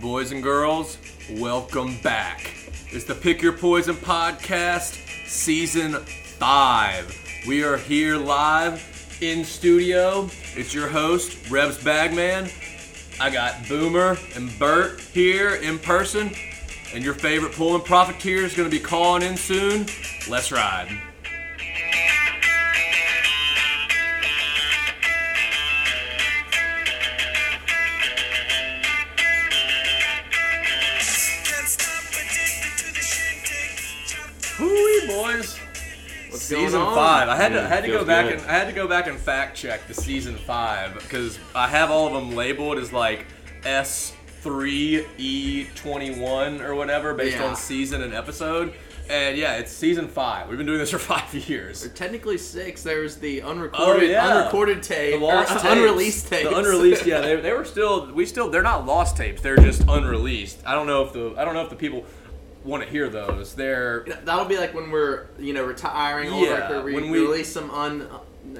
Boys and girls, welcome back. It's the Pick Your Poison podcast, season five. We are here live in studio. It's your host, Rebs Bagman. I got Boomer and Bert here in person, and your favorite pulling profiteer is going to be calling in soon. Let's ride. Season going on? five. I had to Yeah, I had to go back good. and I had to go back and fact check the season five because I have all of them labeled as like S three E twenty one or whatever based Yeah. on season and episode. And yeah, it's season five. We've been doing this for five years. Or technically six. There's the unrecorded, Oh, yeah. unrecorded tape, The lost or tapes. unreleased tapes. The unreleased, yeah, they, they were still we still they're not lost tapes. They're just unreleased. I don't know if the I don't know if the people want to hear those. They're That'll be like when we're, you know, retiring. Old Yeah, record, we, when we- release some un,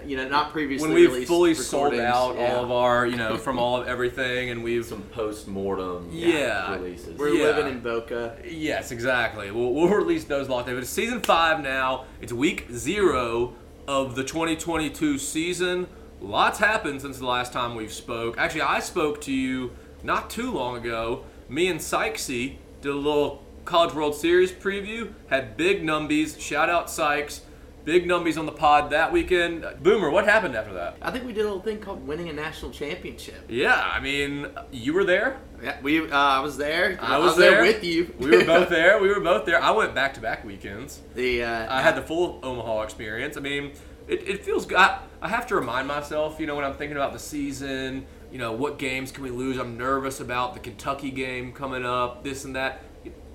you know, not previously when we've released fully sold out Yeah. all of our you know from all of everything and we've Some post mortem Yeah. releases. We're Yeah. living in Boca. Yes, exactly. We'll, we'll release those locked in. It's season five now. It's week zero of the 2022 season. Lots happened since the last time we've spoke. Actually, I spoke to you not too long ago. Me and Sykesy did a little College World Series preview. Had big numbies. Shout out Sykes. Big numbies on the pod that weekend. Boomer, what happened after that? I think we did a little thing called winning a national championship. Yeah, I mean, you were there. Yeah, we. Uh, I was there. I was there. with you. We were both there. We were both there. I went back to back weekends. the. Uh, I had the full Omaha experience. I mean, it, it feels good. I, I have to remind myself, you know, when I'm thinking about the season, you know, what games can we lose? I'm nervous about the Kentucky game coming up, this and that.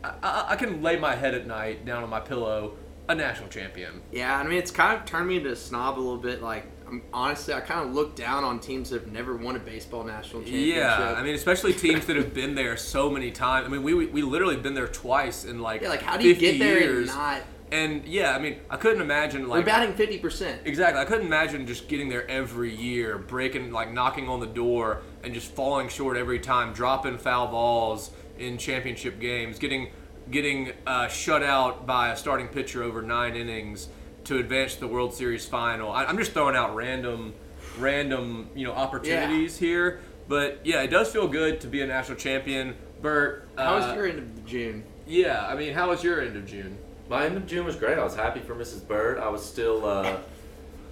I, I, can lay my head at night down on my pillow, a national champion. Yeah, I mean, it's kind of turned me into a snob a little bit. Like, I'm, honestly, I kind of look down on teams that have never won a baseball national championship. Yeah, I mean, especially teams that have been there so many times. I mean, we, we, we literally been there twice in like yeah, like how do you get there years. and not? And yeah, I mean, I couldn't imagine like We're batting fifty percent. Exactly. I couldn't imagine just getting there every year, breaking, like knocking on the door, and just falling short every time, dropping foul balls in championship games, getting getting uh, shut out by a starting pitcher over nine innings to advance to the World Series final. I, I'm just throwing out random, random, you know, opportunities here. But yeah, it does feel good to be a national champion. Bert, How was uh, your end of June? Yeah, I mean, how was your end of June? My end of June was great. I was happy for Mrs. Bird. I was still uh,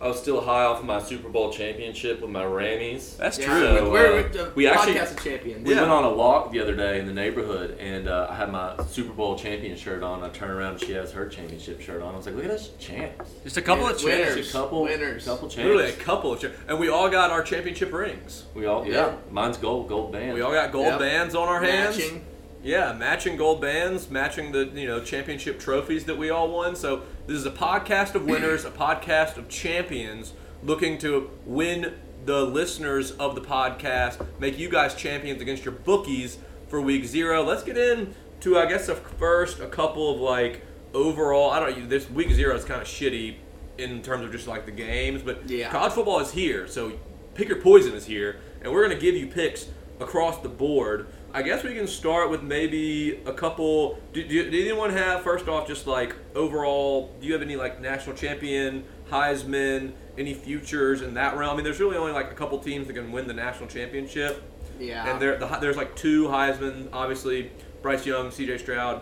I was still high off of my Super Bowl championship with my Rammies. That's Yeah, true. So, we're, uh, we're, we actually- podcast of champions. We Yeah. went on a walk the other day in the neighborhood, and uh, I had my Super Bowl champion shirt on. I turn around, and she has her championship shirt on. I was like, "Look at us, champs! Just a couple of champs. Winners. A couple, Winners. couple champs. Literally a couple of champs. And we all got our championship rings. We all, yeah. Yeah. Mine's gold, gold band. We all got gold Yep. bands on our hands. Matching. Yeah, matching gold bands, matching the you know championship trophies that we all won. So this is a podcast of winners, a podcast of champions, looking to win the listeners of the podcast, make you guys champions against your bookies for week zero. Let's get into I guess a first a couple of like overall. I don't know. This week zero is kind of shitty in terms of just like the games, but Yeah. college football is here. So pick your poison is here, and we're gonna give you picks across the board. I guess we can start with maybe a couple. Do, do, do anyone have first off just like overall? Do you have any like national champion, Heisman, any futures in that realm? I mean, there's really only like a couple teams that can win the national championship, Yeah. and there the, there's like two Heisman. Obviously, Bryce Young, C.J. Stroud,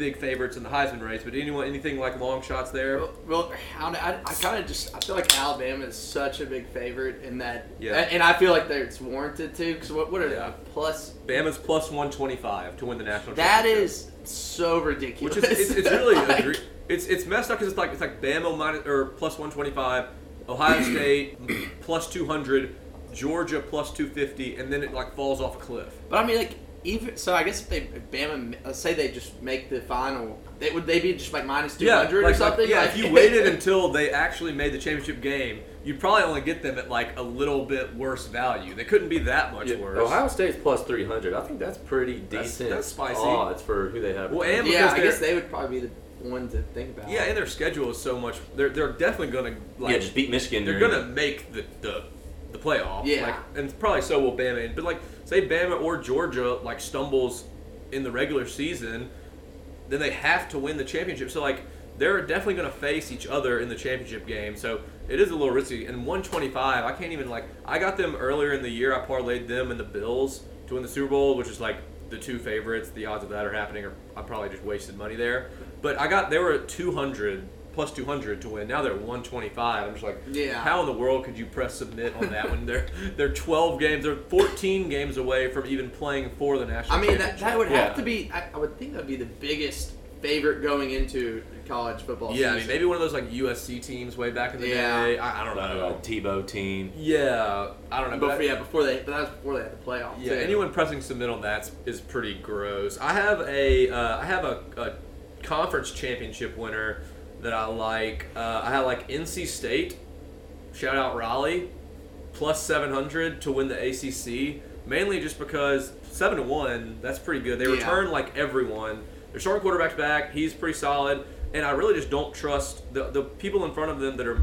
big favorites in the Heisman race. But anyone anything like long shots there? Well, well I, I, I kind of just I feel like Alabama is such a big favorite in that, Yeah. and I feel like that it's warranted too. Because what what are Yeah. they plus? Bama's plus 125 to win the national That championship. is so ridiculous. Which is it's, it's really Like, egre- it's it's messed up because it's like it's like Bama minus or plus one twenty five, Ohio State plus two hundred, Georgia plus two fifty, and then it like falls off a cliff. But I mean, like even so, I guess if they if Bama, let's say they just make the final, they would they be just like minus two hundred like, or something? Like, yeah, Like- if you waited until they actually made the championship game, you'd probably only get them at like a little bit worse value. They couldn't be that much Yeah, worse. Ohio State's plus 300. I think that's pretty decent that's spicy. odds for who they have. Well, and yeah, I guess they would probably be the one to think about. yeah, and their schedule is so much. They're they're definitely gonna like yeah, just beat Michigan. they're during gonna make the the, the playoff. Yeah. Like, and probably so will Bama. But like, say Bama or Georgia like stumbles in the regular season, then they have to win the championship. So like they're definitely going to face each other in the championship game. So it is a little risky. And 125, I can't even like. I got them earlier in the year. I parlayed them and the Bills to win the Super Bowl, which is like the two favorites. The odds of that are happening, or I probably just wasted money there. But I got they were at 200 plus 200 to win. Now they're 125. I'm just like, Yeah. How in the world could you press submit on that when they're they're 12 games, they're 14 games away from even playing for the national. I mean, that, that would Yeah. have to be. I, I would think that would be the biggest favorite going into college football. Yeah, I mean, maybe one of those like USC teams way back in the Yeah. day. I, I don't Uh, know. Tebow team. Yeah, I don't know. Before, But yeah, before they, but that was before they had the playoff. yeah, too. anyone pressing submit on that is pretty gross. I have a uh, I have a, a conference championship winner that I like. Uh, I had like NC State. Shout out Raleigh, plus seven hundred to win the ACC. Mainly just because seven to one, that's pretty good. They Yeah. return like everyone. Their starting quarterback's back. He's pretty solid, and I really just don't trust the the people in front of them that are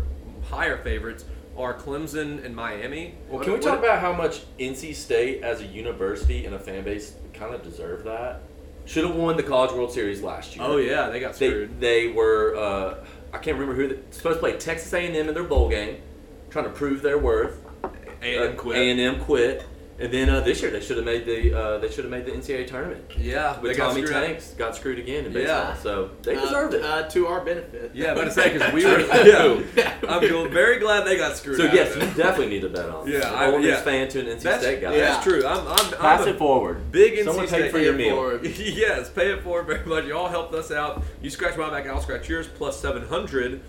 higher favorites are Clemson and Miami. Well, What- can we what- talk about how much NC State as a university and a fan base kind of deserve that? Should have won the College World Series last year. Oh yeah, they got They, screwed. they were uh, I can't remember who they, supposed to play Texas A&M in their bowl game, trying to prove their worth. A&M Uh, quit. A&M quit, and then uh, this year they should have made the uh, they should have made the NCAA tournament. Yeah, With they got Tommy screwed out. Tanks got screwed again in baseball, Yeah. baseball, so they Uh, deserved it. uh, to our benefit. Yeah, but to say because we were. True. Yeah, I'm very glad they got screwed. so out yes, of you it. definitely need to bet on. Yeah, An I- Ole Miss yeah. fan to an NC That's, State guy. Yeah. that's true. I'm, I'm, Pass I'm a it forward. big NC Someone State for your fan meal. yes, pay it forward very much. Y'all helped us out. You scratch my back, and I'll scratch yours. Plus seven hundred.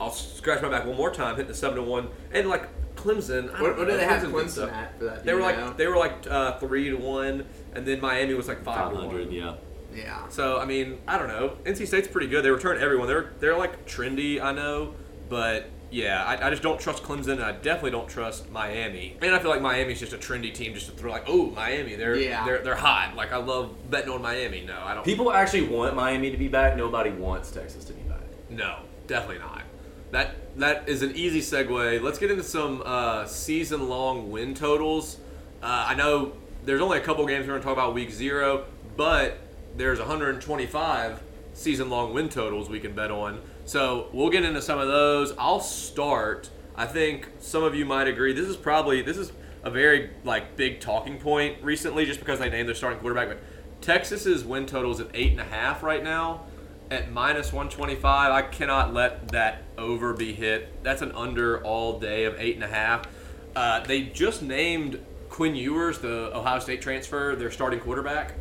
I'll scratch my back one more time, hitting the seven to one, and like Clemson. What, what did they have Clemson Clemson at for that? do They were like know? they were like uh, three to one, and then Miami was like five Five to hundred, one. yeah. yeah. So I mean, I don't know. NC State's pretty good. They return everyone. They're they're like trendy, I know, but yeah, I, I just don't trust Clemson, and I definitely don't trust Miami. And I feel like Miami's just a trendy team, just to throw like, oh, Miami, they're Yeah. they're they're hot. Like I love betting on Miami. No, I don't. People actually want Miami to be back. Nobody wants Texas to be back. No, definitely not. That that is an easy segue. Let's get into some uh, season-long win totals. Uh, I know there's only a couple games we're going to talk about week zero, but there's 125 season-long win totals we can bet on. So we'll get into some of those. I'll start. I think some of you might agree. This is probably this is a very like big talking point recently, just because they named their starting quarterback. But Texas's win totals at eight and a half right now at minus 125. I cannot let that over be hit. That's an under all day of eight and a half. Uh, they just named Quinn Ewers, the Ohio State transfer, their starting quarterback.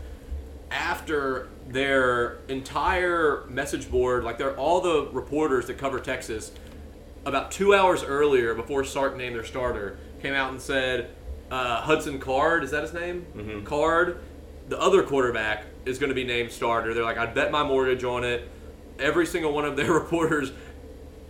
After their entire message board, like they're all the reporters that cover Texas, about two hours earlier, before Sark named their starter, came out and said uh, Hudson Card, is that his name? Mhm. Card, the other quarterback, is going to be named starter. They're like, I'd bet my mortgage on it. Every single one of their reporters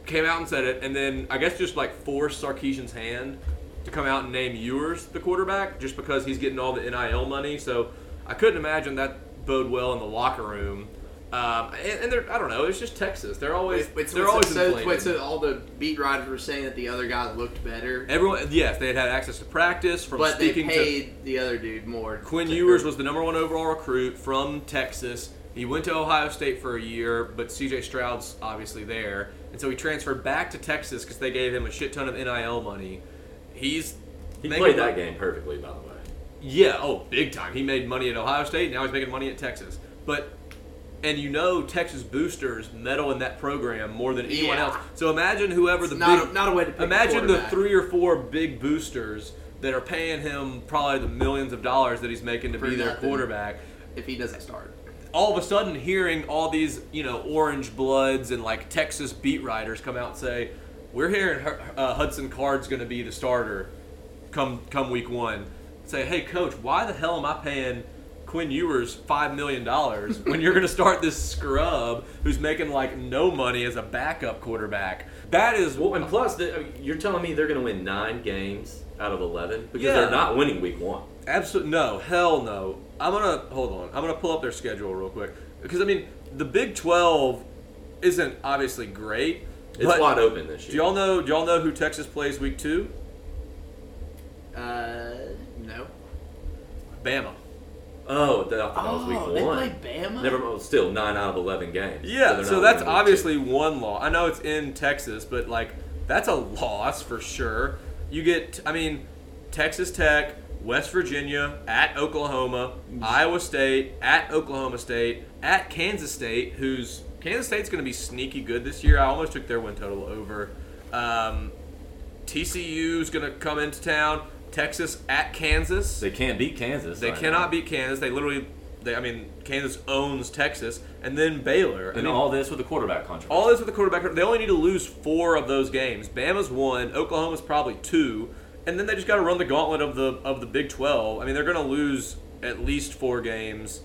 came out and said it, and then I guess just like forced Sarkisian's hand to come out and name Ewers the quarterback just because he's getting all the NIL money. So I couldn't imagine that bode well in the locker room. Um, and, and they're, I don't know, it's just Texas. They're always, Wait, wait, so, they're always so, inflated. wait, so all the beat writers were saying that the other guy looked better, Everyone, yes, they had had access to practice from but they speaking to paid the other dude more. Quinn to- Ewers was the number one overall recruit from Texas. He went to Ohio State for a year, but C.J. Stroud's obviously there, and so he transferred back to Texas because they gave him a shit ton of NIL money. He's He played mon- that game perfectly, by the way. Yeah, oh, big time. He made money at Ohio State. Now he's making money at Texas. But and you know Texas boosters meddle in that program more than anyone Yeah. else. So imagine whoever the not big, a- not a way to pick a imagine the quarterback. three or four big boosters that are paying him probably the millions of dollars that he's making to For be their nothing. quarterback. if he doesn't start. All of a sudden, hearing all these you know orange bloods and like Texas beat writers come out and say, "We're hearing Hu- uh, Hudson Card's going to be the starter come come week one." Say, "Hey, coach, why the hell am I paying?" Quinn Ewers five million dollars when you're going to start this scrub who's making like no money as a backup quarterback. That is Well, and plus, the, I mean, you're telling me they're going to win nine games out of eleven because Yeah. they're not winning week one. Absolutely no, hell no. I'm gonna hold on. I'm gonna pull up their schedule real quick because I mean the Big Twelve isn't obviously great. It's but wide open this year. Do year. y'all know? Do y'all know who Texas plays week two? Uh, no. Bama. Oh, that, I thought that was week Oh, they one. played Bama? Never mind. Still nine out of eleven games. Yeah, they're so that's winning week obviously one loss. I know it's in Texas, but like that's a loss for sure. You get, I mean, Texas Tech, West Virginia, at Oklahoma, Iowa State, at Oklahoma State, at Kansas State, who's Kansas State's going to be sneaky good this year. I almost took their win total over. Um, TCU's going to come into town. Texas at Kansas. They can't beat Kansas. They right cannot now. beat Kansas. They literally, they, I mean, Kansas owns Texas, and then Baylor. I And mean, all this with the quarterback contract. all this with the quarterback. They only need to lose four of those games. Bama's one. Oklahoma's probably two, and then they just got to run the gauntlet of the of the Big Twelve. I mean, they're going to lose at least four games.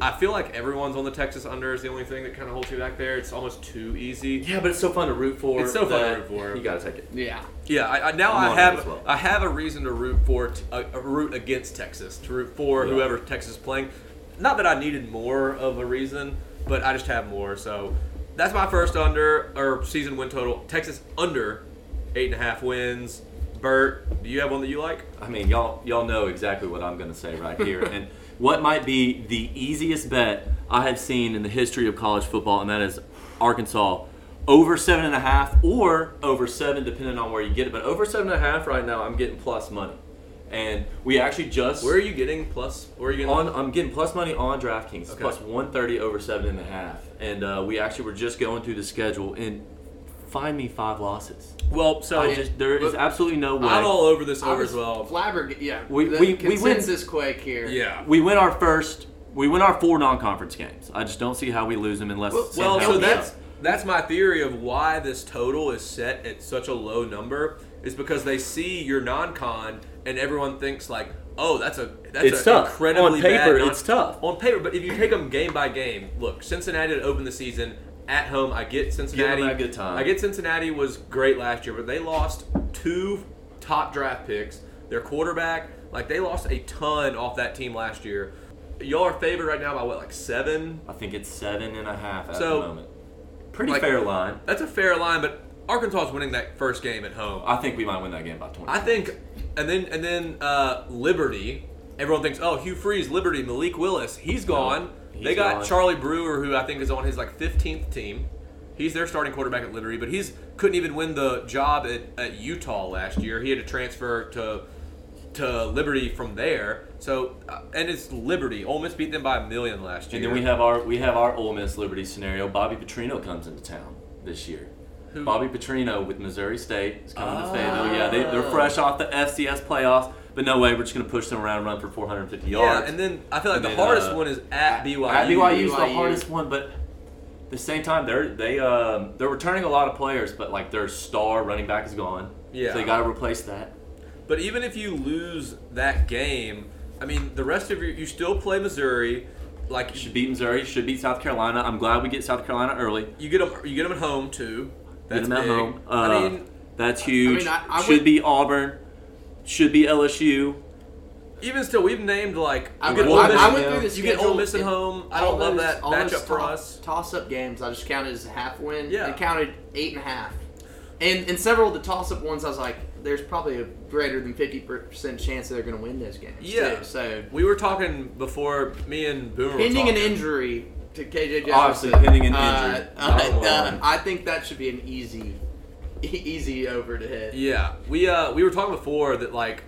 I feel like everyone's on the Texas under is the only thing that kind of holds you back there. It's almost too easy. yeah, but it's so fun to root for. It's so fun to root for. You got to take it. Yeah. Yeah, I, I, now I'm I have well. I have a reason to root for t- a, a root against Texas to root for Yeah. whoever Texas is playing. Not that I needed more of a reason, but I just have more. So that's my first under or season win total. Texas under eight and a half wins. Bert, do you have one that you like? I mean, y'all y'all know exactly what I'm going to say right here, and what might be the easiest bet I have seen in the history of college football, and that is Arkansas over seven and a half or over seven, depending on where you get it. But over seven and a half right now, I'm getting plus money, and we actually just Where are you getting plus? Where are you getting? on I'm getting plus money on DraftKings. Okay. plus 130 over seven and a half, and uh, we actually were just going through the schedule and find me five losses. well, so I just there is absolutely no way. I'm all over this over as well. Flabberg- yeah. We- the we- we went- consensus quake here. Yeah. we win our first. We win our four non-conference games. I just don't see how we lose them unless. Well- Well, somehow- so Yeah. that's that's my theory of why this total is set at such a low number is because they see your non-con and everyone thinks like, oh, that's a that's It's a tough. incredibly On paper, bad non- it's tough. on paper. But if you take them game by game, look, Cincinnati to open the season at home. I get Cincinnati. that good time. I get Cincinnati was great last year, but they lost two top draft picks. Their quarterback, like they lost a ton off that team last year. Y'all are favored right now by what, like seven? I think it's seven and a half at So, the moment. Pretty like- fair line. That's a fair line, but Arkansas is winning that first game at home. I think we might win that game by 20. I think, and then and then uh, Liberty. Everyone thinks, oh, Hugh Freeze, Liberty, Malik Willis, he's gone. he's they got gone. Charlie Brewer, who I think is on his like 15th team. He's their starting quarterback at Liberty, but he's couldn't even win the job at, at Utah last year. He had to transfer to to Liberty from there. So, uh, and it's Liberty. Ole Miss beat them by a million last year. And then we have our we have our Ole Miss Liberty scenario. Bobby Petrino comes into town this year. Who- Bobby Petrino with Missouri State is coming to Ah. Fayetteville. Yeah, they, they're fresh off the FCS playoffs, but no way we're just going to push them around and run for 450 yards. yeah, yards. and then I feel like And the then, hardest uh, one is at BYU. At BYU is the hardest one, but at the same time, they're they um, they're returning a lot of players, but like their star running back is gone. Yeah. so they got to replace that. But even if you lose that game, I mean, the rest of your you still play Missouri. Like you Should beat Missouri. Should beat South Carolina. I'm glad we get South Carolina early. you get them, you get them at home too. Get That's them at big. home. Uh, I mean, that's huge. I mean, I- I should would- be Auburn. Should be LSU. even still, we've named like I, went, get I, I went through this. you get Ole Miss at home. I don't love that all those matchup for us. Toss-up games, I just counted as a half win. Yeah. It counted eight and a half. And in several of the toss-up ones, I was like, "There's probably a greater than fifty percent chance that they're going to win those games." Yeah. too. So We were talking before. Me and Boomer. were pending an injury to KJ Jefferson. Obviously, pending an uh, injury. uh, Bottom uh. I think that should be an easy, easy over to hit. Yeah, we uh we were talking before that like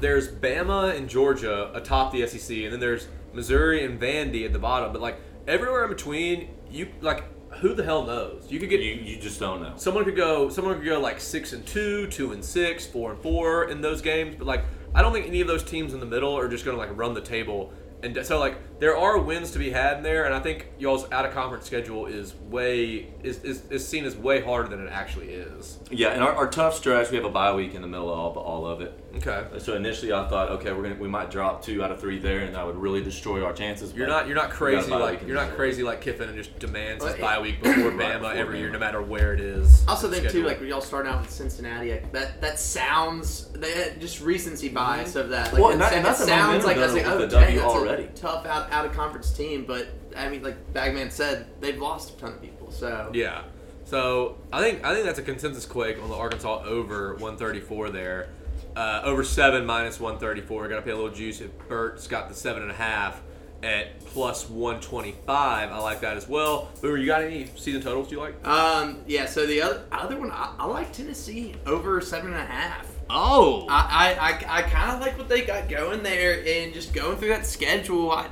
there's Bama and Georgia atop the SEC, and then there's Missouri and Vandy at the bottom. But like everywhere in between, you like who the hell knows? You could get You, you just don't know. someone could go someone could go like six and two, two and six, four and four in those games. But like I don't think any of those teams in the middle are just going to like run the table. And so like there are wins to be had in there, and I think y'all's out of conference schedule is way is, is, is seen as way harder than it actually is. Yeah, and our, our tough stretch, we have a bye week in the middle of all, all of it. Okay. So initially, I thought, okay, we're gonna we might drop two out of three there, and that would really destroy our chances. You're not you're not we got a crazy like you're not crazy like Kiffin and just demands his Well, bye week before Right, Bama before every year, no matter where it is. I also think too, like when y'all start out with Cincinnati, like, that that sounds that just recency mm-hmm. bias of that. Like Well, and that- and it that's a sounds like I was like, oh, the dang, W that's already. a tough out out of conference team. But I mean, like Bagman said, they've lost a ton of people. So Yeah. So I think I think that's a consensus quake on the Arkansas over 134 there. Uh, over seven minus one thirty four. Got to pay a little juice. If Bert's got the seven and a half at plus one twenty five, I like that as well. Boomer, you got any season totals you like? Um, yeah. So the other other one, I, I like Tennessee over seven and a half. Oh, I I, I, I kind of like what they got going there, and just going through that schedule. I,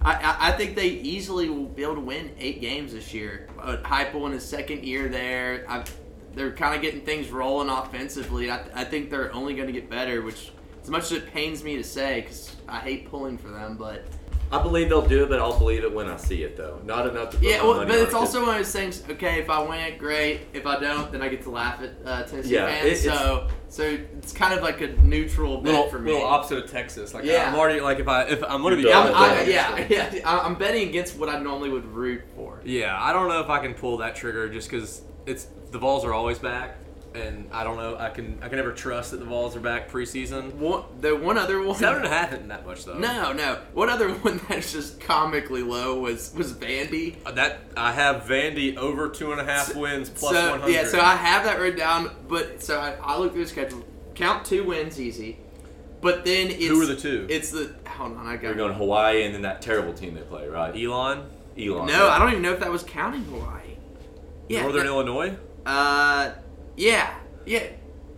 I, I think they easily will be able to win eight games this year. Uh, Heupel in his second year there, I, they're kind of getting things rolling offensively. I, I think they're only going to get better, which as much as it pains me to say, because I hate pulling for them, but I believe they'll do it, but I'll believe it when I see it, though. Not enough to put yeah. Well, money but on it's it. also one of those things. Okay, if I win great. If I don't, then I get to laugh at uh, Tennessee Yeah, fans. it- so so it's kind of like a neutral bet little, for me. little opposite of Texas. Like Yeah. I'm already like if I if I'm gonna be You're I'm, I, Yeah. yeah, yeah. I'm betting against what I normally would root for. Yeah, I don't know if I can pull that trigger just because it's the Vols are always back, and I don't know. I can I can never trust that the Vols are back preseason. One, the one other one. Seven and a half isn't that much though. No, no. One other one that's just comically low was was Vandy. Uh, that I have Vandy over two and a half wins plus so one hundred. yeah, so I have that written down. But so I, I look through the schedule. Count two wins easy. But then it's Who are the two? It's the hold on, I got You're going Hawaii and then that terrible team they play, right? Elon, Elon. No, I don't even know if that was counting Hawaii. Yeah. Northern that- Illinois. Uh, yeah, yeah.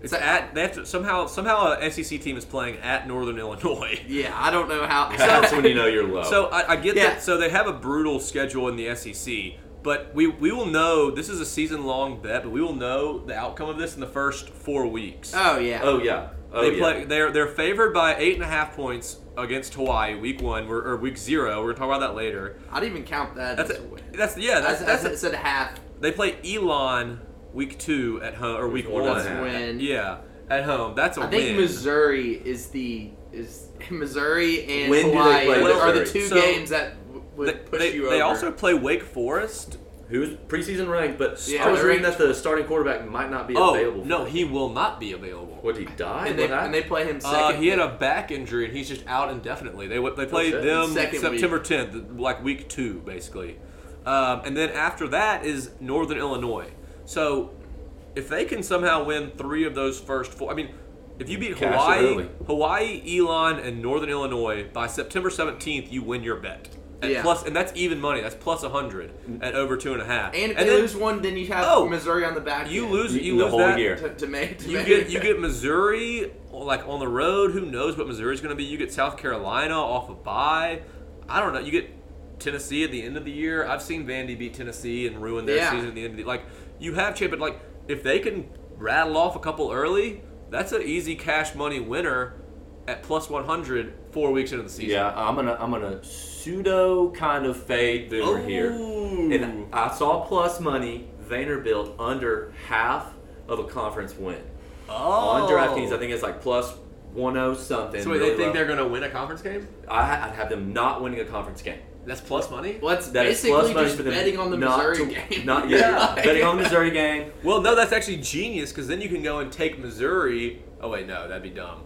It's So- at they have to somehow somehow a SEC team is playing at Northern Illinois. Yeah, I don't know how. That's when you know you're low. So I, I get Yeah. that. So they have a brutal schedule in the SEC, but we we will know this is a season long bet, but we will know the outcome of this in the first four weeks. oh yeah. oh yeah, oh they yeah. play. They're they're favored by eight and a half points against Hawaii week one we're, or week zero. We're gonna talk about that later. I'd even count that That's as a, a win. that's yeah. That's, That's, that's that's, a, said half they play Elon week two at home or week one one. and a Yeah, at home. That's a I think win. Missouri is the is Missouri and When do they Hawaii play are the two So, games that w- would They, push they, you over. they also play Wake Forest. Who's preseason ranked? But Yeah, I was they're reading that the starting quarterback might not be Oh available. no, for- he will not be available. Would he die? and they, and they play him second. Uh, he had a back injury and he's just out indefinitely. They they played shit. them Second September 10th, like week two, basically. Um, and then after that is Northern Illinois. So if they can somehow win three of those first four, I mean, if you beat Cash Hawaii. Hawaii, Elon, and Northern Illinois by September 17th, you win your bet. At Yeah. plus, and that's even money. That's plus 100 mm. at over two and a half. and if and they then lose one, then you have Oh, Missouri on the back. you end lose, you The lose whole that, year. to, to make. To you make get you get Missouri like on the road. Who knows what Missouri's going to be? You get South Carolina off of bye. I don't know. You get Tennessee at the end of the year. I've seen Vandy beat Tennessee and ruin their Yeah. season at the end of the like. You have champ, but like if they can rattle off a couple early, that's an easy cash money winner at plus one hundred four weeks into the season. Yeah, I'm gonna I'm gonna pseudo kind of fade Boomer here. And I saw plus money Vanderbilt under half of a conference win Oh. on DraftKings. I oh. think it's like plus 10 something. So wait, really they think low. they're going to win a conference game? I, I'd have them not winning a conference game. That's plus money. Well, it's That is basically plus money just for them betting on the Missouri to- game. Not yeah, Like- betting on the Missouri game. Well, no, that's actually genius because then you can go and take Missouri. Oh wait, no, that'd be dumb.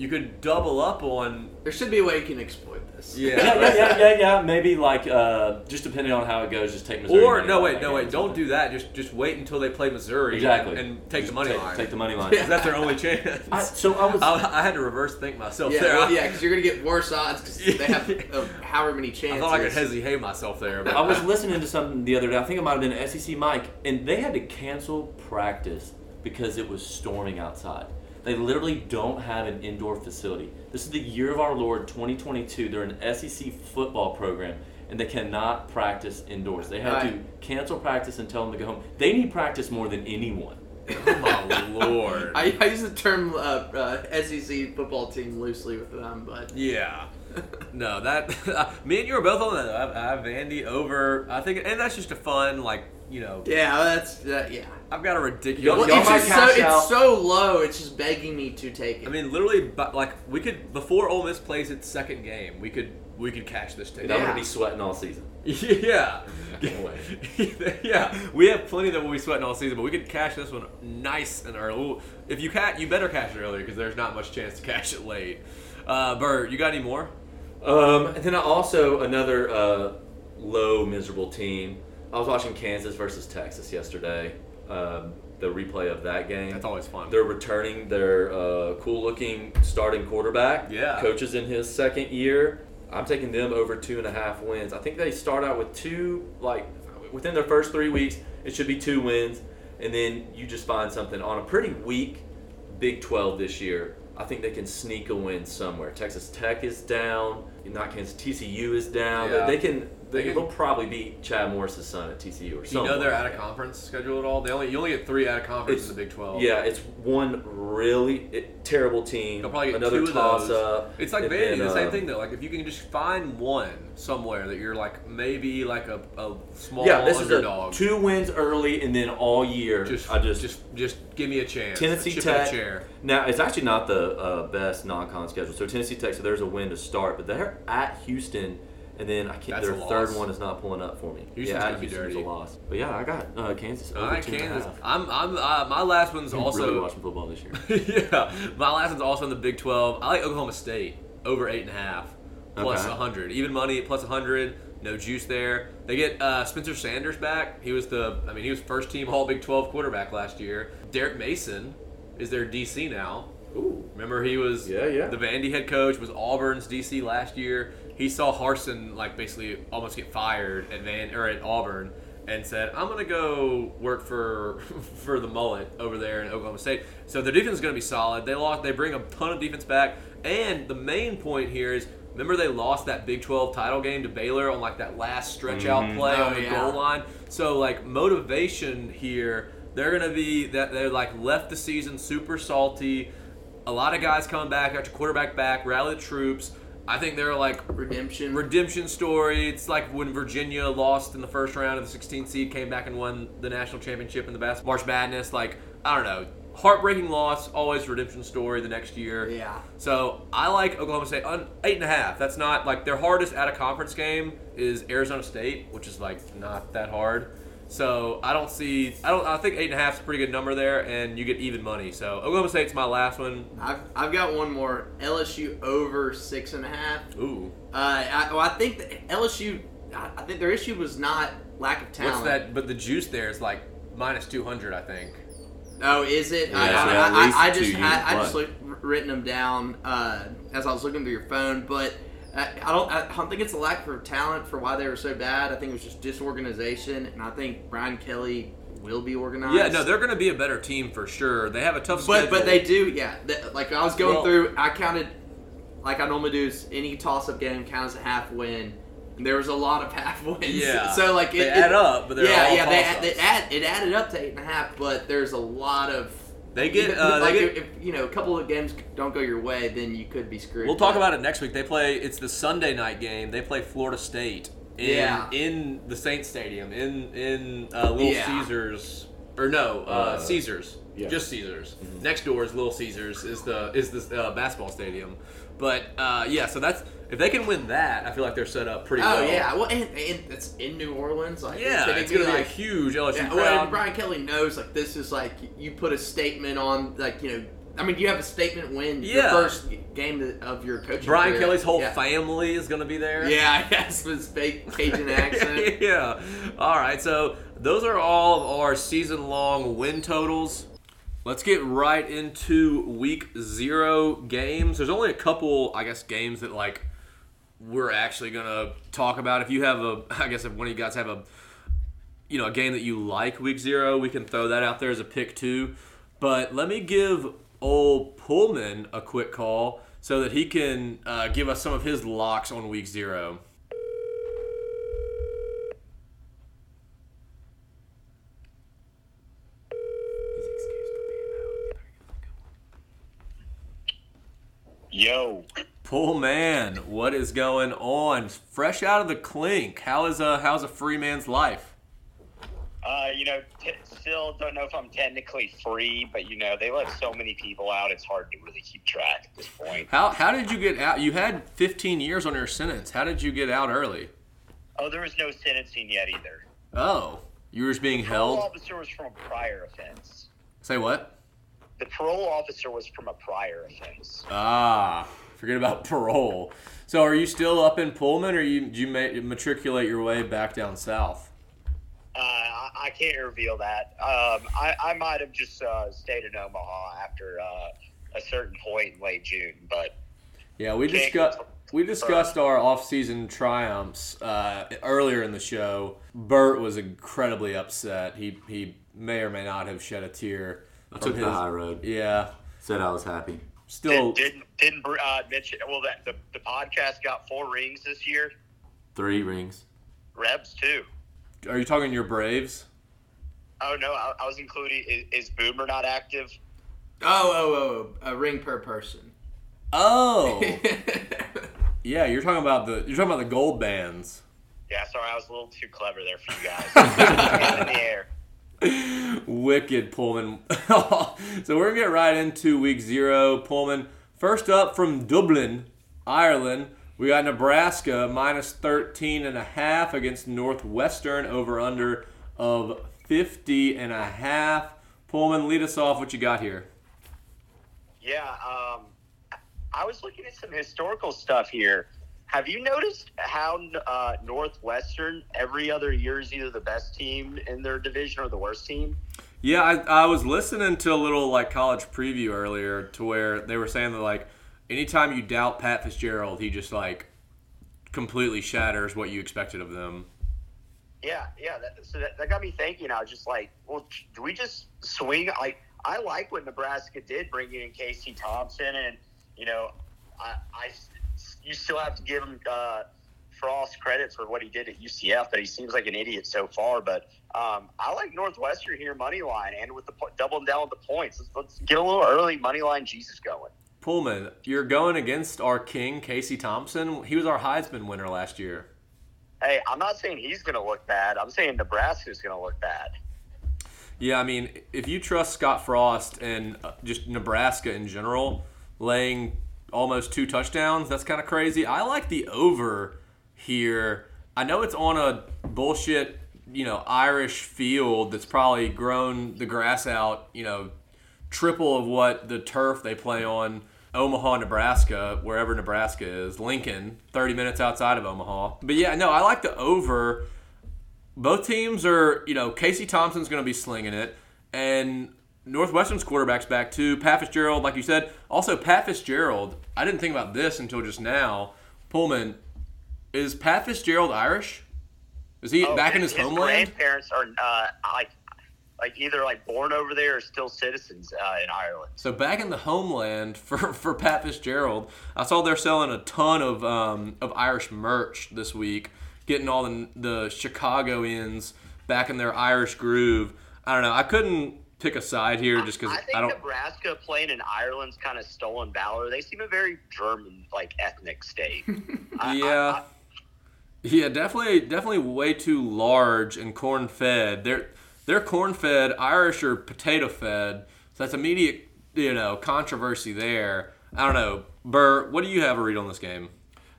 You could double up on. There should be a way you can exploit this. Yeah, yeah, yeah, yeah, yeah. Maybe like uh, just depending on how it goes, just take Missouri. Or money no, line wait, that no, game wait, don't do that. Just just wait until they play Missouri. Exactly. And take Just the money take, line. Take the money line. 'Cause that's their only chance. I, so I was. I, I had to reverse think myself Yeah, there. well, yeah, because you're gonna get worse odds because they have uh, however many chances. I chances. thought I could hesitate myself there, but I was listening to something the other day. I think it might have been SEC Mike, and they had to cancel practice because it was storming outside. They literally don't have an indoor facility. This is the year of our Lord 2022. They're an SEC football program, and they cannot practice indoors. They had to cancel practice and tell them to go home. They need practice more than anyone. oh my lord. I, I use the term uh, uh, SEC football team loosely with them, but Yeah. No, that me and you are both on that. I have, I have Vandy over. I think, and that's just a fun, like you know. yeah, that's uh, yeah. I've got a ridiculous. Y'all- Well, it's just so it's so low. It's just begging me to take it. I mean, literally, but like we could before Ole Miss plays its second game, we could we could cash this And ticket. I'm gonna be sweating all season. Yeah. yeah, we have plenty that we'll be sweating all season, but we could cash this one nice and early. If you ca- you better cash it earlier because there's not much chance to cash it late. Uh, Bert, you got any more? Um, and then also another uh, low miserable team. I was watching Kansas versus Texas yesterday. Um, the replay of that game. That's always fun. They're returning their uh, cool-looking starting quarterback. Yeah. Coach is in his second year. I'm taking them over two and a half wins. I think they start out with two, like within their first three weeks, it should be two wins, and then you just find something on a pretty weak Big 12 this year. I think they can sneak a win somewhere. Texas Tech is down. Not Kansas. TCU is down. Yeah. They can. They, They can- will probably beat Chad Morris's son at TCU or Do you something. know they're out of conference schedule at all? They only you only get three out of conference It's- in the Big Twelve. Yeah, it's one really it, terrible team. They'll probably get another two toss those. up. It's like then, the same uh, thing though. Like if you can just find one somewhere that you're like maybe like a, a small Yeah, this underdog. is a two wins early, and then all year. just, I just, just just give me a chance. Tennessee Chip in a Tech. chair. Now it's actually not the uh, best non-con schedule. So Tennessee Tech, so there's a win to start, but they're at Houston, and then I can't. That's their third one is not pulling up for me. Houston's yeah, be dirty. a loss. But yeah, I got uh, Kansas. Over right, two and a Kansas. half. I'm I'm uh, my last one's I'm also really watching football this year. yeah, my last one's also in the Big 12. I like Oklahoma State over eight and a half, plus Okay. a hundred, even money plus a hundred. No juice there. They get uh, Spencer Sanders back. He was the, I mean, he was first team All Big 12 quarterback last year. Derek Mason is their DC now. Ooh. Remember, he was Yeah, yeah. the Vandy head coach. Was Auburn's DC last year. He saw Harsin like basically almost get fired at Van or at Auburn, and said, "I'm gonna go work for for the mullet over there in Oklahoma State." So their defense is gonna be solid. They lost. They bring a ton of defense back, and the main point here is. Remember they lost that Big 12 title game to Baylor on like that last stretch out Mhm. play Oh, on the yeah. goal line. So like motivation here, they're gonna be that they're like left the season super salty. A lot of guys coming back, got your quarterback back, rally the troops. I think they're like Redemption. redemption story. It's like when Virginia lost in the first round of the 16th seed, came back and won the national championship in the bas- March Madness. Like I don't know, heartbreaking loss, always redemption story the next year. Yeah. So I like Oklahoma State on eight and a half. That's not like their hardest at a conference game is Arizona State, which is like not that hard. So I don't see. I don't. I think eight and a half is a pretty good number there, and you get even money. So Oklahoma State's my last one. I've, I've got one more. LSU over six and a half. Ooh, Uh, I, well, I think that LSU. I I think their issue was not lack of talent. what's that? But the juice there is like minus two hundred, I think. Oh, is it? I, Yeah, I, so at I, I, just I, I just looked, written them down uh, as I was looking through your phone, but I, I don't I don't think it's a lack of talent for why they were so bad. I think it was just disorganization, and I think Brian Kelly will be organized. Yeah, no, they're going to be a better team for sure. They have a tough but schedule. but they do yeah. They, like I was going Well- through, I counted like I normally do. Is any toss-up game counts a half win. And there was a lot of half wins. Yeah. so like it, They it- add up, but they're yeah, yeah. They, they add, it added up to eight and a half, but there's a lot of They get. Uh, like they get. if, if, you know a couple of games don't go your way, then you could be screwed. We'll talk about it next week. They play. It's the Sunday night game. They play Florida State in Yeah. in the Saint Stadium in in uh, Little Yeah. Caesars or no uh, Uh, Caesars. yeah. Just Caesars. Next door is Little Caesars. Is the is the uh, basketball stadium. But uh, yeah, so that's if they can win that, I feel like they're set up pretty Oh well. yeah, well, and, and it's in New Orleans. Like Yeah, it's gonna be a huge LSU yeah, crowd. well, Brian Kelly knows like this is like you put a statement on like you know. I mean, do you have a statement win your Yeah. first game of your coaching. Brian career. Kelly's whole yeah. family is going to be there. Yeah, I guess with his fake Cajun accent. yeah. All right. So those are all of our season-long win totals. Let's get right into week zero games. There's only a couple, I guess, games that like we're actually gonna talk about. If you have a, I guess if one of you guys have a, you know, a game that you like week zero, we can throw that out there as a pick too. But let me give old Pullman a quick call so that he can uh, give us some of his locks on week zero. Yo, Pull man, what is going on? Fresh out of the clink. How is a how's a free man's life? uh, you know, t- still don't know if I'm technically free, but you know, they let so many people out, it's hard to really keep track at this point. How how did you get out? You had 15 years on your sentence. How did you get out early? Oh, there was no sentencing yet either. Oh, you were just being Parole held. officer was from a prior offense. Say what? The parole officer was from a prior offense. Ah, forget about parole. So are you still up in Pullman, or you did you matriculate your way back down south? Uh, I- can't reveal that. Um, I, I might have just uh, stayed in Omaha after uh, a certain point in late June, but Yeah, we discussed we discussed our off-season triumphs uh, earlier in the show. Bert was incredibly upset. He he may or may not have shed a tear. I from took the high road. Yeah, Said I was happy. still. did, didn't didn't uh, mention. Well, that the, the podcast got four rings this year. Three rings. Rebs too. Are you talking your Braves? Oh no, I, I was including. Is, is Boomer not active? Oh, oh, oh, a ring per person. Oh, yeah. You're talking about the you're talking about the gold bands. Yeah, sorry, I was a little too clever there for you guys. In the air. Wicked Pullman. so we're gonna get right into week zero. Pullman. First up from Dublin, Ireland. We got Nebraska minus 13 and a half against Northwestern over under of 50 and a half. Pullman, lead us off. What you got here? Yeah, um, I was looking at some historical stuff here. Have you noticed how uh, Northwestern every other year is either the best team in their division or the worst team? Yeah, I, I was listening to a little like college preview earlier to where they were saying that like anytime you doubt Pat Fitzgerald, he just like completely shatters what you expected of them. Yeah, yeah. That, so that, that got me thinking. I was just like, well, do we just swing? Like, I like what Nebraska did, bringing in Casey Thompson, and you know, I, I you still have to give him uh, Frost credit for what he did at UCF, but he seems like an idiot so far. But um, I like Northwestern here money line, and with the doubling down with the points. Let's, let's get a little early money line Jesus going. Pullman, you're going against our king, Casey Thompson. He was our Heisman winner last year. Hey, I'm not saying he's going to look bad. I'm saying Nebraska's going to look bad. Yeah, I mean, if you trust Scott Frost and uh, just Nebraska in general, laying almost two touchdowns, that's kind of crazy. I like the over here. I know it's on a bullshit, you know, Irish field that's probably grown the grass out, you know, triple of what the turf they play on Omaha, Nebraska, wherever Nebraska is, Lincoln, 30 minutes outside of Omaha. But yeah, no, I like the over. Both teams are, you know, Casey Thompson's going to be slinging it, and Northwestern's quarterback's back too. Pat Fitzgerald, like you said. Also, Pat Fitzgerald, I didn't think about this until just now. Pullman, is Pat Fitzgerald Irish? Is he Oh, back in his, homeland? His grandparents are uh, like like either like born over there or still citizens uh, in Ireland. So back in the homeland for, for Pat Fitzgerald, I saw they're selling a ton of um, of Irish merch this week, getting all the the Chicagoans back in their Irish groove. I don't know. I couldn't pick a side here just because I think I don't. Think Nebraska playing in Ireland's kind of stolen valor. They seem a very German like ethnic state. I- I- Yeah. Yeah, definitely, definitely way too large and corn fed. They're they're corn fed, Irish or potato fed. So that's immediate, you know, controversy there. I don't know, Burr. What do you have a read on this game?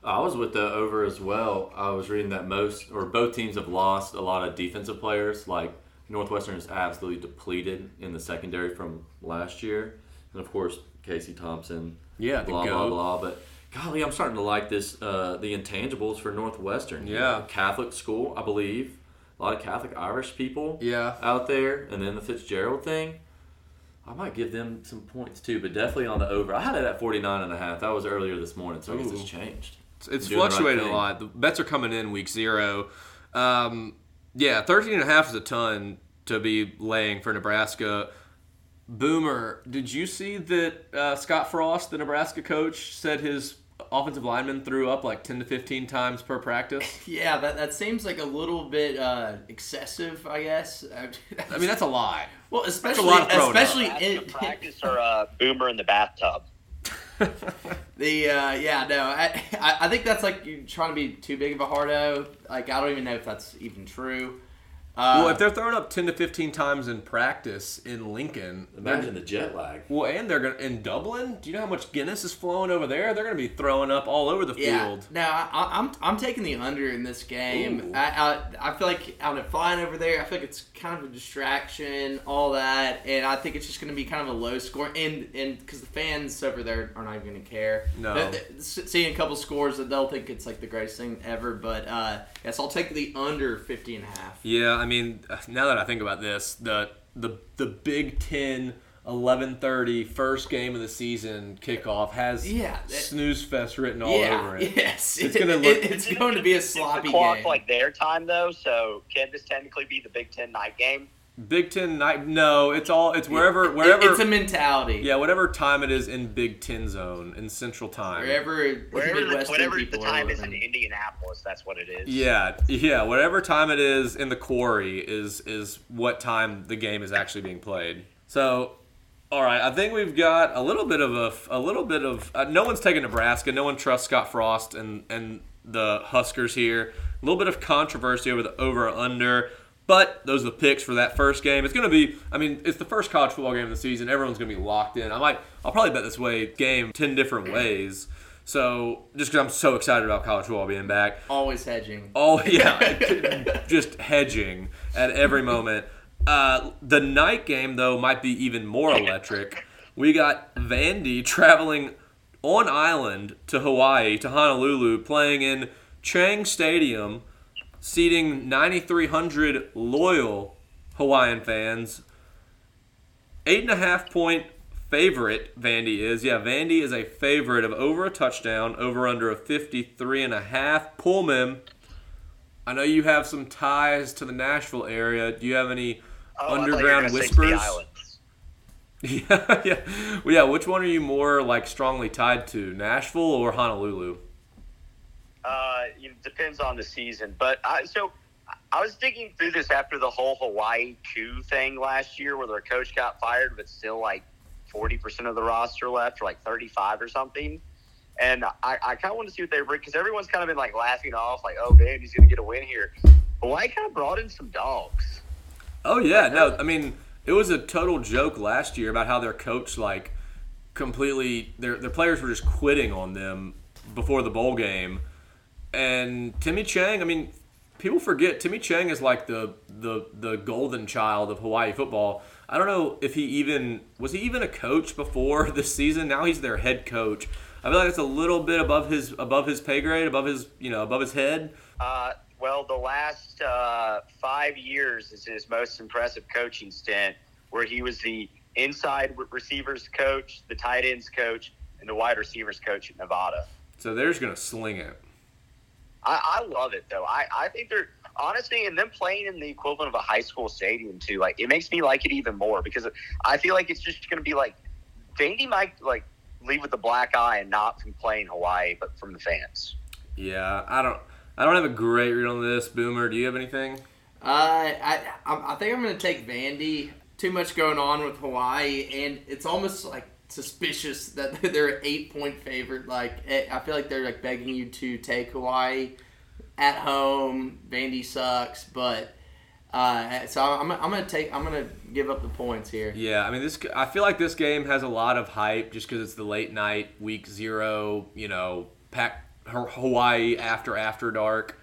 I was with the over as well. I was reading that most or both teams have lost a lot of defensive players. Like Northwestern is absolutely depleted in the secondary from last year, and of course Casey Thompson. Yeah, the blah blah blah. But golly, I'm starting to like this. Uh, the intangibles for Northwestern. Yeah. Catholic school, I believe. A lot of Catholic Irish people. Yeah. out there, and then the Fitzgerald thing. I might give them some points too, but definitely on the over. I had it at 49 and a half. That was earlier this morning, so I guess it's changed. It's, it's the right fluctuated a lot. The bets are coming in week zero. Um, yeah, 13 and a half is a ton to be laying for Nebraska. Boomer, did you see that uh, Scott Frost, the Nebraska coach, said his offensive lineman threw up like 10 to 15 times per practice? Yeah, that, that seems like a little bit uh, excessive, I guess. I mean, that's a lie. well, especially lot of especially in practice or uh, Boomer in the bathtub. The uh, yeah no I, I think that's like you trying to be too big of a hardo. Like I don't even know if that's even true. Uh, Well, if they're throwing up 10 to 15 times in practice in Lincoln, Imagine the jet lag. well, and they're going to in Dublin. Do you know how much Guinness is flowing over there? They're going to be throwing up all over the Yeah. field. No, I, I- I'm I'm taking the under in this game. I, I I feel like out of flying over there, I feel like it's kind of a distraction, all that, and I think it's just going to be kind of a low score. And and because the fans over there are not even going to care. No. Uh, s- seeing a couple scores that they'll think it's like the greatest thing ever. But uh, yes, I'll take the under 50 and a half. Yeah, I mean, now that I think about this, the the the Big Ten 11:30 first game of the season kickoff has Yeah, that- snooze fest written all yeah, over it. yes. It's gonna it- look- it's going to be a It's sloppy the clock game. like their time though, so can this technically be the Big Ten night game? Big Ten night. No, it's all. It's wherever wherever. it's a mentality. yeah, whatever time it is in Big Ten zone in Central Time. Wherever, Wherever the, whatever the time is in. Indianapolis, that's what it is. Yeah, yeah. Whatever time it is in the quarry is is what time the game is actually being played. So, all right, I think we've got a little bit of a a little bit of uh, no one's taking Nebraska. No one trusts Scott Frost and and the Huskers here. A little bit of controversy over the over or under. But those are the picks for that first game. It's going to be, I mean, it's the first college football game of the season. Everyone's going to be locked in. I might, I'll probably bet this way game 10 different ways. So, just because I'm so excited about college football being back. Always hedging. Oh yeah, just hedging at every moment. Uh, the night game though might be even more electric. We got Vandy traveling on island to Hawaii to Honolulu, playing in Chang Stadium, seating 9,300 loyal Hawaiian fans. Eight and a half point favorite Vandy is. Yeah, Vandy is a favorite of over a touchdown, over under a 53 and a half. Pullman, I know you have some ties to the Nashville area. Do you have any Oh, I thought you were underground say to the whispers? Yeah, yeah. Well, yeah, which one are you more like strongly tied to, Nashville or Honolulu? Uh, it depends on the season, but I, so I was digging through this after the whole Hawaii coup thing last year, where their coach got fired, but still like forty percent of the roster left, or like thirty-five or something. And I, I kind of want to see what they bring because everyone's kind of been like laughing off, like, "Oh, man, he's going to get a win here." Hawaii kind of brought in some dogs. Oh yeah, no, I mean it was a total joke last year about how their coach like completely their their players were just quitting on them before the bowl game. And Timmy Chang, I mean, people forget Timmy Chang is like the the the golden child of Hawaii football. I don't know if he even was he even a coach before this season. Now he's their head coach. I feel like it's a little bit above his above his pay grade, above his you know above his head. Uh, well, the last uh, five years is his most impressive coaching stint, where he was the inside receivers coach, the tight ends coach, and the wide receivers coach at Nevada. So they're just gonna sling it. I, I love it though. I, I think they're honestly, and them playing in the equivalent of a high school stadium too. Like it makes me like it even more because I feel like it's just going to be like Vandy might like leave with the black eye and not from playing Hawaii, but from the fans. Yeah, I don't I don't have a great read on this. Boomer, do you have anything? Uh, I, I I think I'm going to take Vandy. Too much going on with Hawaii, and it's almost like suspicious that they're an eight point favorite. Like eh, I feel like they're like begging you to take Hawaii at home. Vandy sucks, but uh, so I'm, I'm gonna take I'm gonna give up the points here. Yeah, I mean this. I feel like this game has a lot of hype just because it's the late night, week zero. You know, pack Hawaii after after dark.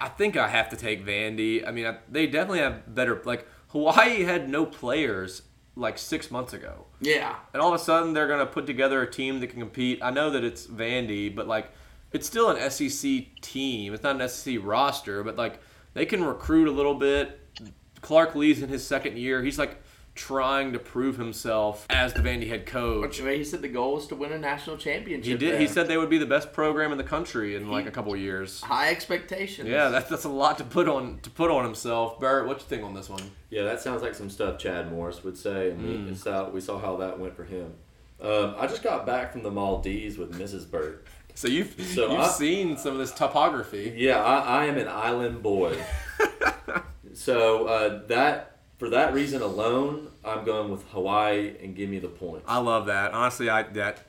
I think I have to take Vandy. I mean, I, they definitely have better. Like Hawaii had no players like six months ago, Yeah, and all of a sudden they're gonna put together a team that can compete. I know that it's Vandy, but like it's still an SEC team. It's not an SEC roster, but like they can recruit a little bit. Clark Lea's in his second year. He's like trying to prove himself as the Vandy head coach. he said the goal was to win a national championship. He did. He said they would be the best program in the country in like He- a couple of years. high expectations. Yeah, that's that's a lot to put on to put on himself. Barrett, what you think on this one? Yeah, that sounds like some stuff Chad Morris would say, and Hmm. we, saw, we saw how that went for him. Um, I just got back from the Maldives with Mrs. Burt. So you've So you've I- seen some of this topography. Yeah, I, I am an island boy. so uh, that for that reason alone, I'm going with Hawaii and give me the points. I love that. Honestly, I that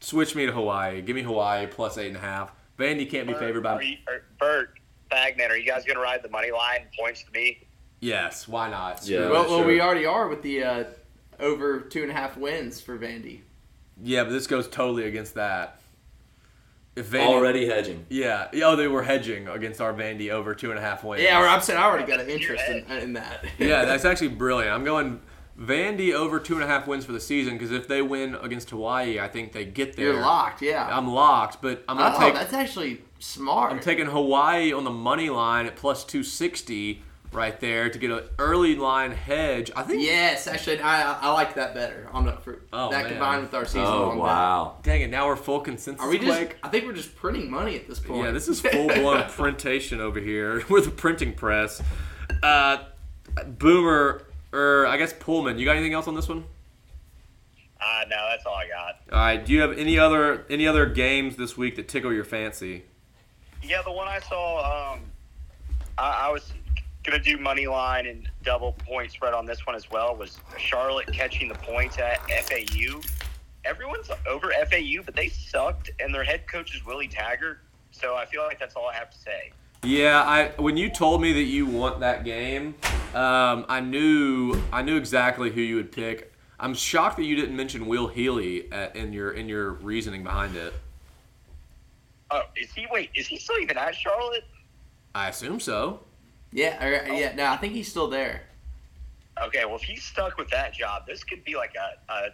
switch me to Hawaii. Give me Hawaii plus eight and a half. Vandy can't be favored Are by. you, are, Bert Bagman, are you guys going to ride the money line? Points to me. Yes, why not? Yeah. Screw it. Well, well, we already are with the uh, over two and a half wins for Vandy. yeah, but this goes totally against that. If Vandy, Already hedging. Yeah. Oh, they were hedging against our Vandy over two and a half wins. Yeah, or I'm saying I already got an interest in, in that. yeah, that's actually brilliant. I'm going Vandy over two and a half wins for the season because if they win against Hawaii, I think they get there. You're locked, yeah. I'm locked, but I'm gonna oh, take that's actually smart. I'm taking Hawaii on the money line at plus 260 right there to get an early line hedge. I think. Yes, actually, I I like that better on the for, Oh, that man. combined with our season Oh long wow! Dang it! Now we're full consensus. Are we just? Quake. I think we're just printing money at this point. Yeah, this is full blown printation over here. We're the printing press. Uh, Boomer, or I guess Pullman. You got anything else on this one? Uh, no, that's all I got. All right. Do you have any other any other games this week that tickle your fancy? Yeah, the one I saw, um, I, I was gonna do money line and double point spread on this one as well. Was Charlotte catching the points at FAU? Everyone's over FAU, but they sucked, and their head coach is Willie Taggart. So I feel like that's all I have to say. Yeah, I when you told me that you want that game, um, I knew I knew exactly who you would pick. I'm shocked that you didn't mention Will Healy at, in your in your reasoning behind it. Oh, is he? Wait, is he still even at Charlotte? I assume so. Yeah, or, oh. yeah. No, I think he's still there. Okay, well, if he's stuck with that job, this could be like a, a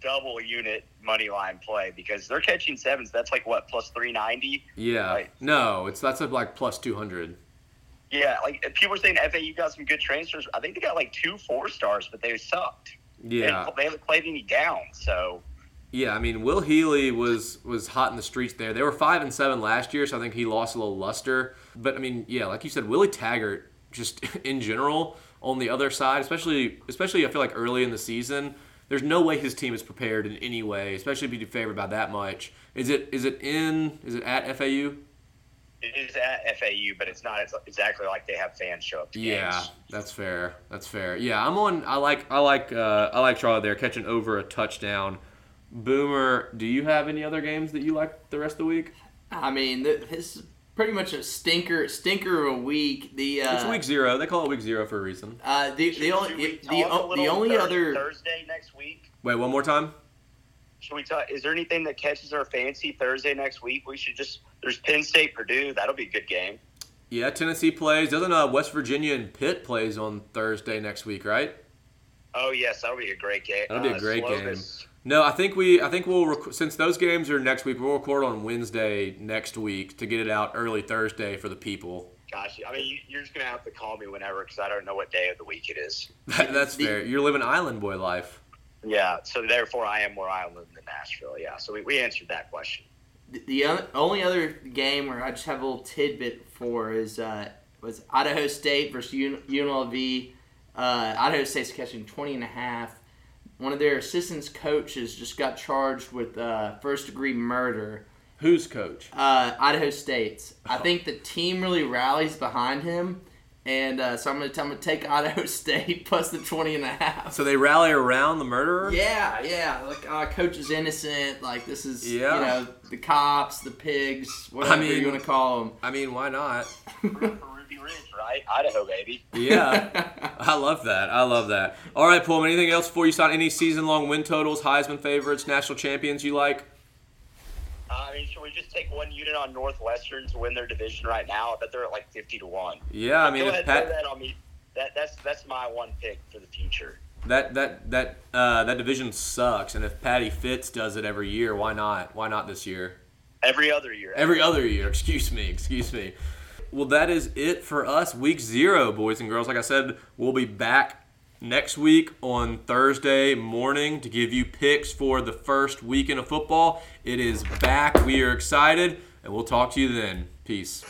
double unit money line play because they're catching sevens. That's like what plus three ninety. Yeah. Right. No, it's that's a, like plus two hundred. Yeah, like people are saying FAU got some good transfers. I think they got like two four stars, but they sucked. Yeah. haven't, they haven't played any down. So Yeah, I mean, Will Healy was was hot in the streets there. They were five and seven last year, so I think he lost a little luster. But I mean, yeah, like you said, Willie Taggart, just in general, on the other side, especially especially I feel like early in the season, there's no way his team is prepared in any way, especially if you favored by that much. Is it is it in is it at FAU? it is at FAU, but it's not exactly like they have fans show up to Yeah, games. that's fair. That's fair. Yeah, I'm on. I like. I like. Uh, I like Charlotte there catching over a touchdown. Boomer, do you have any other games that you like the rest of the week? I mean, this is pretty much a stinker stinker of a week. The uh, It's week zero. They call it week zero for a reason. Uh, the the Should only the, talk the, a o- the only Thurs- other Thursday next week. Wait, one more time. Should we talk? Is there anything that catches our fancy Thursday next week? We should just. There's Penn State Purdue. That'll be a good game. Yeah, Tennessee plays. Doesn't uh, West Virginia and Pitt plays on Thursday next week, right? Oh yes, that'll be a great game. That'll be a Uh, great Slovis- No, I think we. I think we'll rec- since those games are next week. We'll record on Wednesday next week to get it out early Thursday for the people. Gosh, I mean, you- you're just gonna have to call me whenever because I don't know what day of the week it is. That's The- fair. You're living island boy life. Yeah, so therefore I am more island than Nashville. Yeah, so we, we answered that question. the, the o- only other game where I just have a little tidbit for is uh, was Idaho State versus Un- UNLV. Uh, Idaho State's catching 20 and a half. One of their assistants coaches just got charged with uh, first degree murder. Who's coach? Uh, Idaho State's. I think the team really rallies behind him, and uh, so I'm I'm gonna take Idaho State plus the 20 and a half. So they rally around the murderer. Yeah, yeah. Like, uh, coach is innocent. Like, this is, Yeah. you know, the cops, the pigs, whatever mean- you want to call them. I mean, why not? For Ruby Ridge, right? Idaho, baby. Yeah. I love that. I love that. All right, Pullman. Anything else before you start? Any season-long win totals, Heisman favorites, national champions you like? Uh, I mean, should we just take one unit on Northwestern to win their division right now? I bet they're at like fifty to one. Yeah, I mean, Go if ahead, throw Pat, that on me. That that's that's my one pick for the future. that that that uh, that division sucks, and if Patty Fitz does it every year, why not? Why not this year? Every other year. Every other year. Excuse me. Excuse me. Well, that is it for us. Week zero, boys and girls. Like I said, we'll be back next week on Thursday morning to give you picks for the first weekend of football. It is back. We are excited, and we'll talk to you then. Peace.